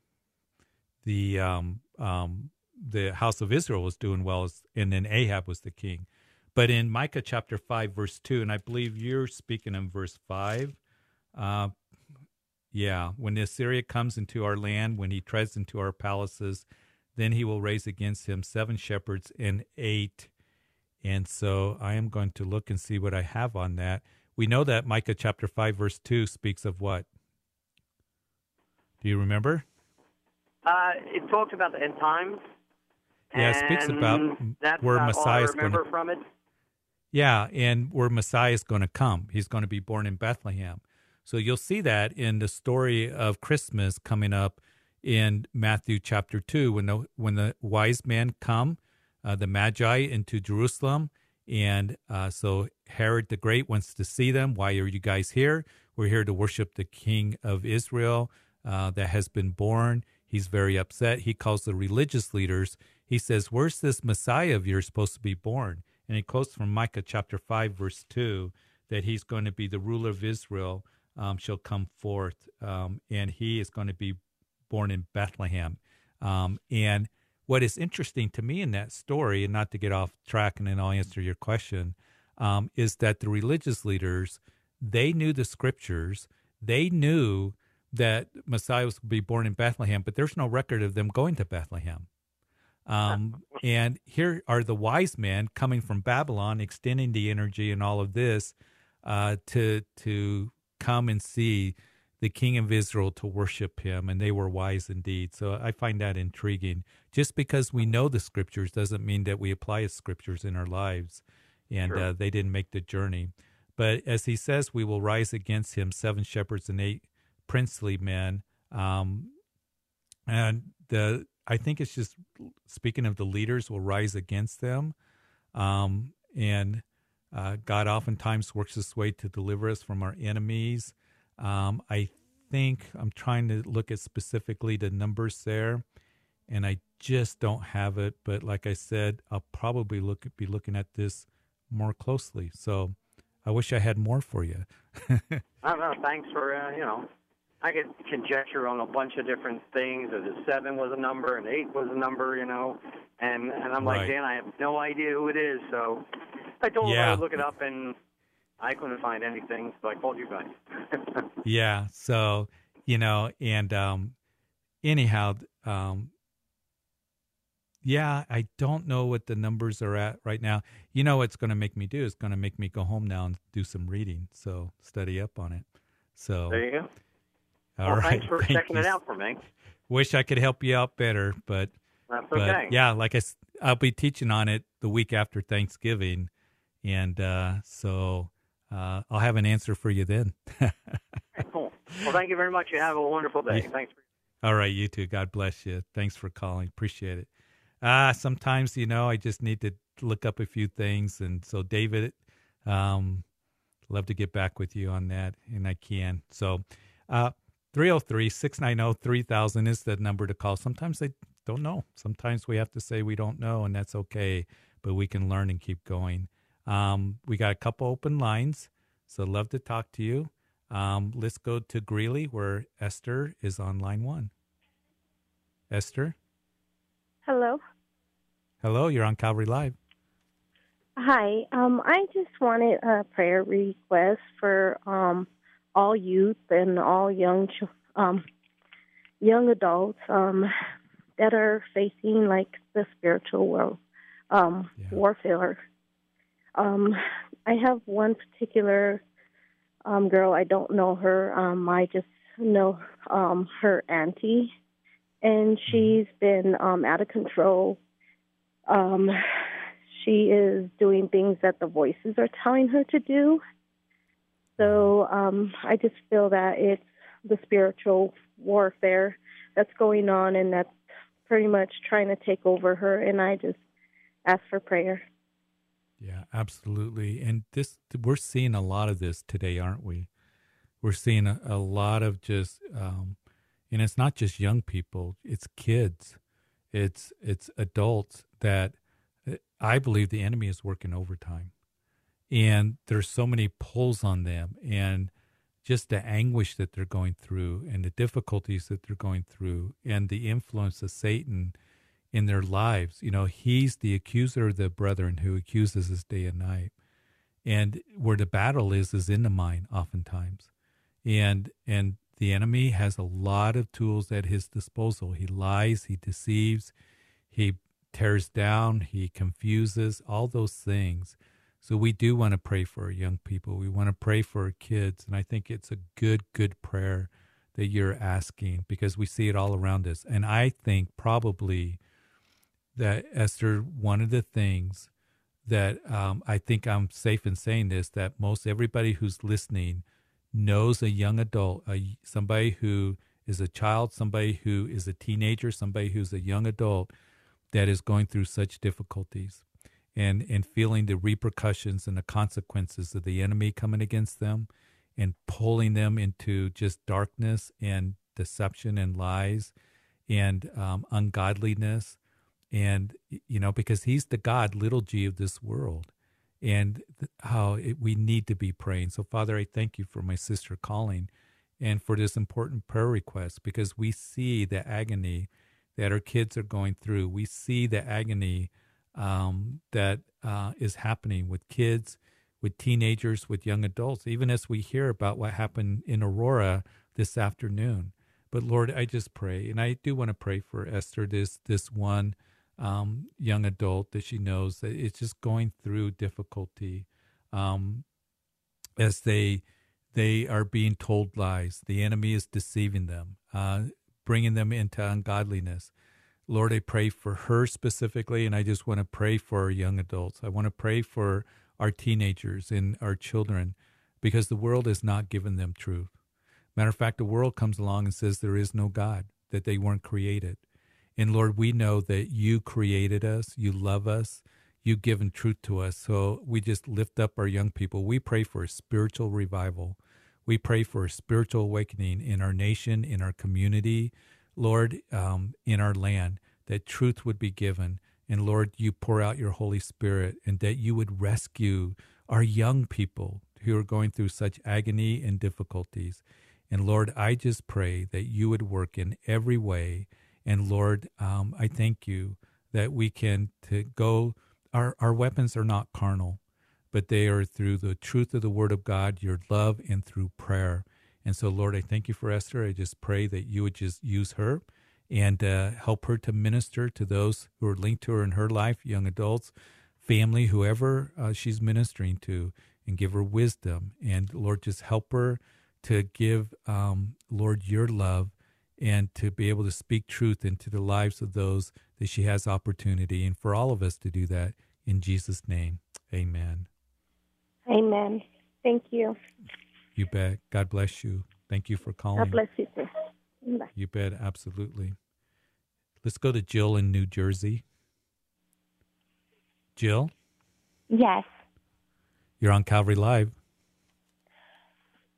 the um, um, the house of Israel was doing well, and then Ahab was the king. But in Micah chapter five, verse two, and I believe you're speaking in verse five. Uh, yeah, when the Assyria comes into our land, when he treads into our palaces, then he will raise against him seven shepherds and eight. And so I am going to look and see what I have on that. We know that Micah chapter 5, verse 2 speaks of what? Do you remember? Uh, it talks about the end times. Yeah, it speaks about where about Messiah's all gonna- from it. Yeah, and where Messiah is going to come. He's going to be born in Bethlehem. So you'll see that in the story of Christmas coming up in Matthew chapter 2 when the when the wise men come, uh, the magi into Jerusalem and uh, so Herod the Great wants to see them. Why are you guys here? We're here to worship the King of Israel uh, that has been born. He's very upset. He calls the religious leaders. He says, Where's this Messiah of yours supposed to be born? And he quotes from Micah chapter 5, verse 2, that he's going to be the ruler of Israel, um, shall come forth, um, and he is going to be born in Bethlehem. Um, and what is interesting to me in that story, and not to get off track, and then I'll answer your question, um, is that the religious leaders they knew the scriptures. They knew that Messiah was to be born in Bethlehem, but there's no record of them going to Bethlehem. Um, and here are the wise men coming from Babylon, extending the energy and all of this uh, to to come and see the King of Israel to worship him, and they were wise indeed. So I find that intriguing. Just because we know the scriptures doesn't mean that we apply the scriptures in our lives, and sure. uh, they didn't make the journey. But as he says, we will rise against him seven shepherds and eight princely men. Um, and the I think it's just speaking of the leaders will rise against them, um, and uh, God oftentimes works this way to deliver us from our enemies. Um, I think I'm trying to look at specifically the numbers there, and I just don't have it. But like I said, I'll probably look be looking at this more closely. So I wish I had more for you. I don't know. Thanks for uh, you know. I could conjecture on a bunch of different things. That seven was a number and eight was a number, you know, and and I'm right. like, Dan, I have no idea who it is. So I told yeah. him I look it up, and I couldn't find anything, so I called you guys. yeah. So you know, and um, anyhow, um, yeah, I don't know what the numbers are at right now. You know, what's going to make me do is going to make me go home now and do some reading. So study up on it. So there you go. All well, right. Thanks for Thank checking you. it out for me. Wish I could help you out better, but that's but okay. yeah, like I, I'll be teaching on it the week after Thanksgiving, and uh, so uh, I'll have an answer for you then. cool. Well, thank you very much. You have a wonderful day. Thanks. For- All right, you too. God bless you. Thanks for calling. Appreciate it. Uh, sometimes you know I just need to look up a few things, and so David, um, love to get back with you on that, and I can. So, uh, 303 690 3000 is the number to call. Sometimes they don't know. Sometimes we have to say we don't know, and that's okay, but we can learn and keep going. Um, we got a couple open lines, so love to talk to you. Um, let's go to Greeley, where Esther is on line one. Esther? Hello. Hello, you're on Calvary Live. Hi. Um, I just wanted a prayer request for um, all youth and all young um, young adults um, that are facing like the spiritual world um, yeah. warfare. Um, I have one particular um, girl. I don't know her. Um, I just know um, her auntie, and mm-hmm. she's been um, out of control. Um, she is doing things that the voices are telling her to do. So um, I just feel that it's the spiritual warfare that's going on, and that's pretty much trying to take over her. And I just ask for prayer. Yeah, absolutely. And this, we're seeing a lot of this today, aren't we? We're seeing a, a lot of just, um, and it's not just young people; it's kids, it's it's adults that uh, I believe the enemy is working overtime and there's so many pulls on them and just the anguish that they're going through and the difficulties that they're going through and the influence of Satan in their lives. You know, he's the accuser of the brethren who accuses us day and night. And where the battle is is in the mind oftentimes. And and the enemy has a lot of tools at his disposal. He lies, he deceives, he tears down, he confuses, all those things. So we do want to pray for our young people. We want to pray for our kids. And I think it's a good, good prayer that you're asking because we see it all around us. And I think probably that, Esther, one of the things that um, I think I'm safe in saying this that most everybody who's listening knows a young adult, a, somebody who is a child, somebody who is a teenager, somebody who's a young adult that is going through such difficulties and and feeling the repercussions and the consequences of the enemy coming against them and pulling them into just darkness and deception and lies and um, ungodliness. And you know because he's the god little g of this world. And how it, we need to be praying. So father i thank you for my sister calling and for this important prayer request because we see the agony that our kids are going through. We see the agony um, that uh, is happening with kids, with teenagers, with young adults, even as we hear about what happened in Aurora this afternoon. But Lord, I just pray, and I do want to pray for Esther, this this one um, young adult that she knows that it's just going through difficulty um, as they they are being told lies. The enemy is deceiving them, uh, bringing them into ungodliness. Lord, I pray for her specifically, and I just want to pray for our young adults. I want to pray for our teenagers and our children because the world has not given them truth. Matter of fact, the world comes along and says there is no God, that they weren't created. And Lord, we know that you created us, you love us, you've given truth to us. So we just lift up our young people. We pray for a spiritual revival. We pray for a spiritual awakening in our nation, in our community, Lord, um, in our land, that truth would be given. And Lord, you pour out your Holy Spirit and that you would rescue our young people who are going through such agony and difficulties. And Lord, I just pray that you would work in every way. And Lord, um, I thank you that we can to go. Our our weapons are not carnal, but they are through the truth of the Word of God, your love, and through prayer. And so, Lord, I thank you for Esther. I just pray that you would just use her and uh, help her to minister to those who are linked to her in her life, young adults, family, whoever uh, she's ministering to, and give her wisdom. And Lord, just help her to give, um, Lord, your love and to be able to speak truth into the lives of those that she has opportunity. And for all of us to do that in Jesus' name, amen. Amen. Thank you. You bet. God bless you. Thank you for calling. God bless you too. Bye. You bet. Absolutely. Let's go to Jill in New Jersey. Jill? Yes. You're on Calvary Live.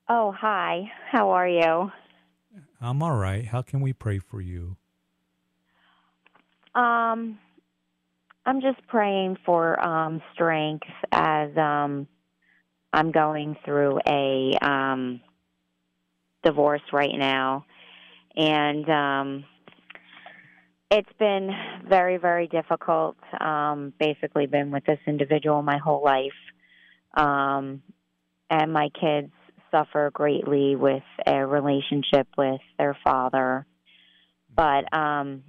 Oh, hi. How are you? I'm all right. How can we pray for you? Um, I'm just praying for um, strength as um, I'm going through a um, divorce right now, and um, it's been very, very difficult. Um, basically, been with this individual my whole life, um, and my kids suffer greatly with a relationship with their father. But um,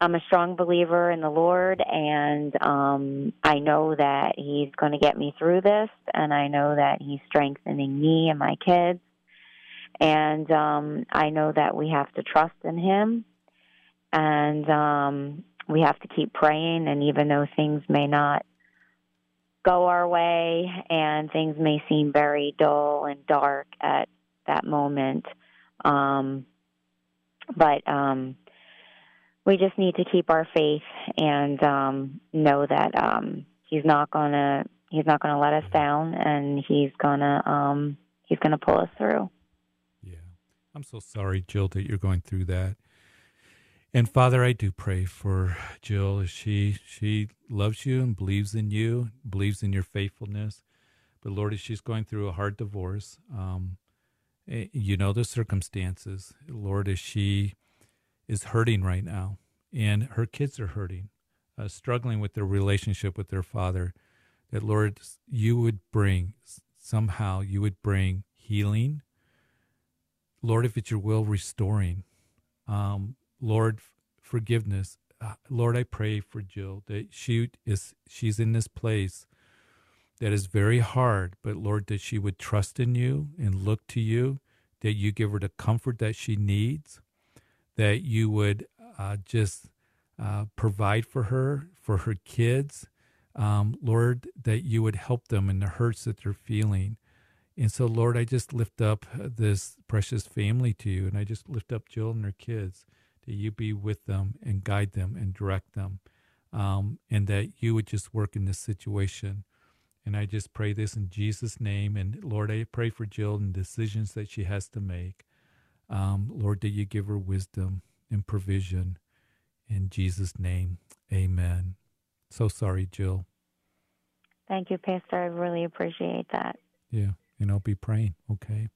I'm a strong believer in the Lord, and um, I know that He's going to get me through this, and I know that He's strengthening me and my kids. And um, I know that we have to trust in Him, and um, we have to keep praying. And even though things may not go our way and things may seem very dull and dark at that moment. Um, but um, we just need to keep our faith and um, know that um, he's not gonna he's not gonna let us down, and he's gonna um, he's gonna pull us through. Yeah, I'm so sorry, Jill, that you're going through that. And Father, I do pray for Jill she she loves you and believes in you, believes in your faithfulness. But Lord, as she's going through a hard divorce, um, eh, you know the circumstances. Lord, as she is hurting right now, and her kids are hurting, uh, struggling with their relationship with their father. That Lord, you would bring somehow you would bring healing. Lord, if it's your will, restoring. Um, Lord, forgiveness. Uh, Lord, I pray for Jill that she is she's in this place that is very hard, but Lord, that she would trust in you and look to you, that you give her the comfort that she needs, that you would uh, just uh, provide for her, for her kids. Um, Lord, that you would help them in the hurts that they're feeling. And so, Lord, I just lift up this precious family to you, and I just lift up Jill and her kids that you be with them and guide them and direct them, um, and that you would just work in this situation. And I just pray this in Jesus' name. And Lord, I pray for Jill and decisions that she has to make. Um, Lord, that you give her wisdom and provision. In Jesus' name, amen. So sorry, Jill. Thank you, Pastor. I really appreciate that. Yeah, and I'll be praying, okay?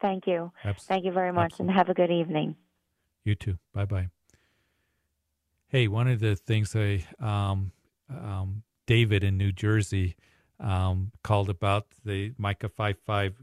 Thank you. Thank you very much, absolutely. and have a good evening. You too. Bye bye. Hey, one of the things I, um, um, David in New Jersey, um, called about the Micah 5 5.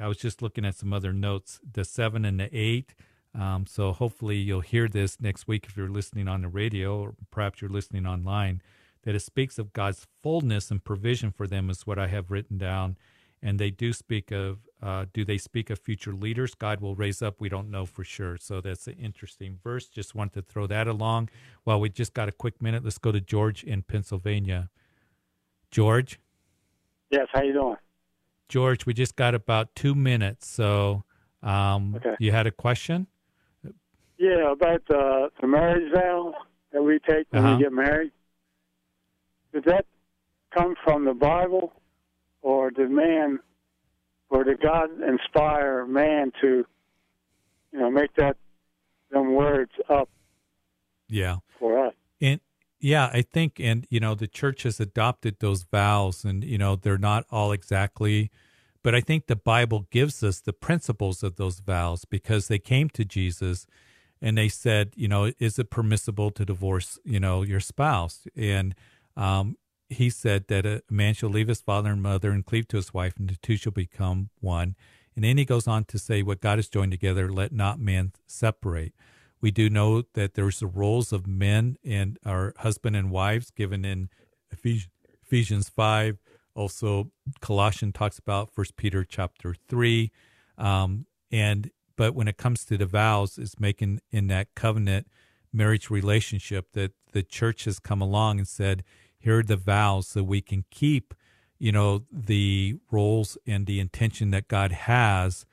I was just looking at some other notes, the 7 and the 8. Um, so hopefully you'll hear this next week if you're listening on the radio or perhaps you're listening online. That it speaks of God's fullness and provision for them, is what I have written down. And they do speak of, uh, do they speak of future leaders God will raise up? We don't know for sure. So that's an interesting verse. Just want to throw that along. Well, we just got a quick minute. Let's go to George in Pennsylvania. George? Yes, how you doing? George, we just got about two minutes. So um, Okay. you had a question? Yeah, about uh, the marriage vow that we take when Uh-huh. we get married. Did that come from the Bible, or did man, or did God inspire man to, you know, make that them words up Yeah. for us? And yeah, I think, and you know, the church has adopted those vows, and you know, they're not all exactly, but I think the Bible gives us the principles of those vows because they came to Jesus and they said, you know, is it permissible to divorce, you know, your spouse? And um, he said that a man shall leave his father and mother and cleave to his wife, and the two shall become one. And then he goes on to say, what God has joined together, let not man separate. We do know that there's the roles of men and our husband and wives given in Ephesians 5. Also, Colossian talks about First Peter chapter 3. Um, and but when it comes to the vows, is making in that covenant marriage relationship that the church has come along and said, here are the vows so we can keep, you know, the roles and the intention that God has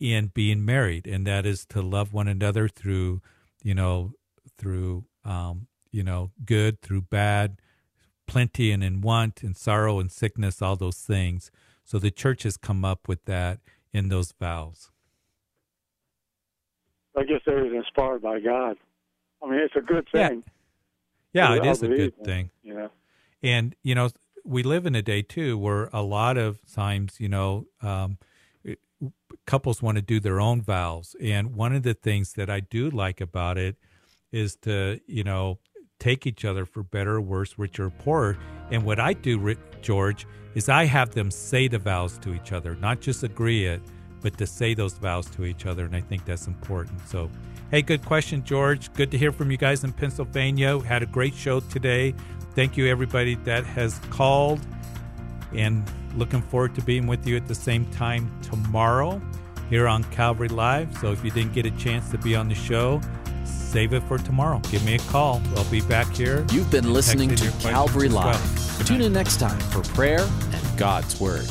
in being married, and that is to love one another through, you know, through, um, you know, good, through bad, plenty and in want, and sorrow and sickness, all those things. So the church has come up with that in those vows. I guess they was inspired by God. I mean, it's a good thing. Yeah, I it is a good in, thing. You know. And you know, we live in a day too where a lot of times, you know, um, it- couples want to do their own vows, and one of the things that I do like about it is to, you know, take each other for better or worse, richer or poorer. And what I do, George, is I have them say the vows to each other, not just agree it, but to say those vows to each other. And I think that's important. So, hey, good question, George. Good to hear from you guys in Pennsylvania. Had a great show today. Thank you, everybody that has called. And looking forward to being with you at the same time tomorrow here on Calvary Live. So if you didn't get a chance to be on the show, save it for tomorrow. Give me a call. I'll be back here. You've been listening to Calvary as well. Live. Tune in next time for prayer and God's Word.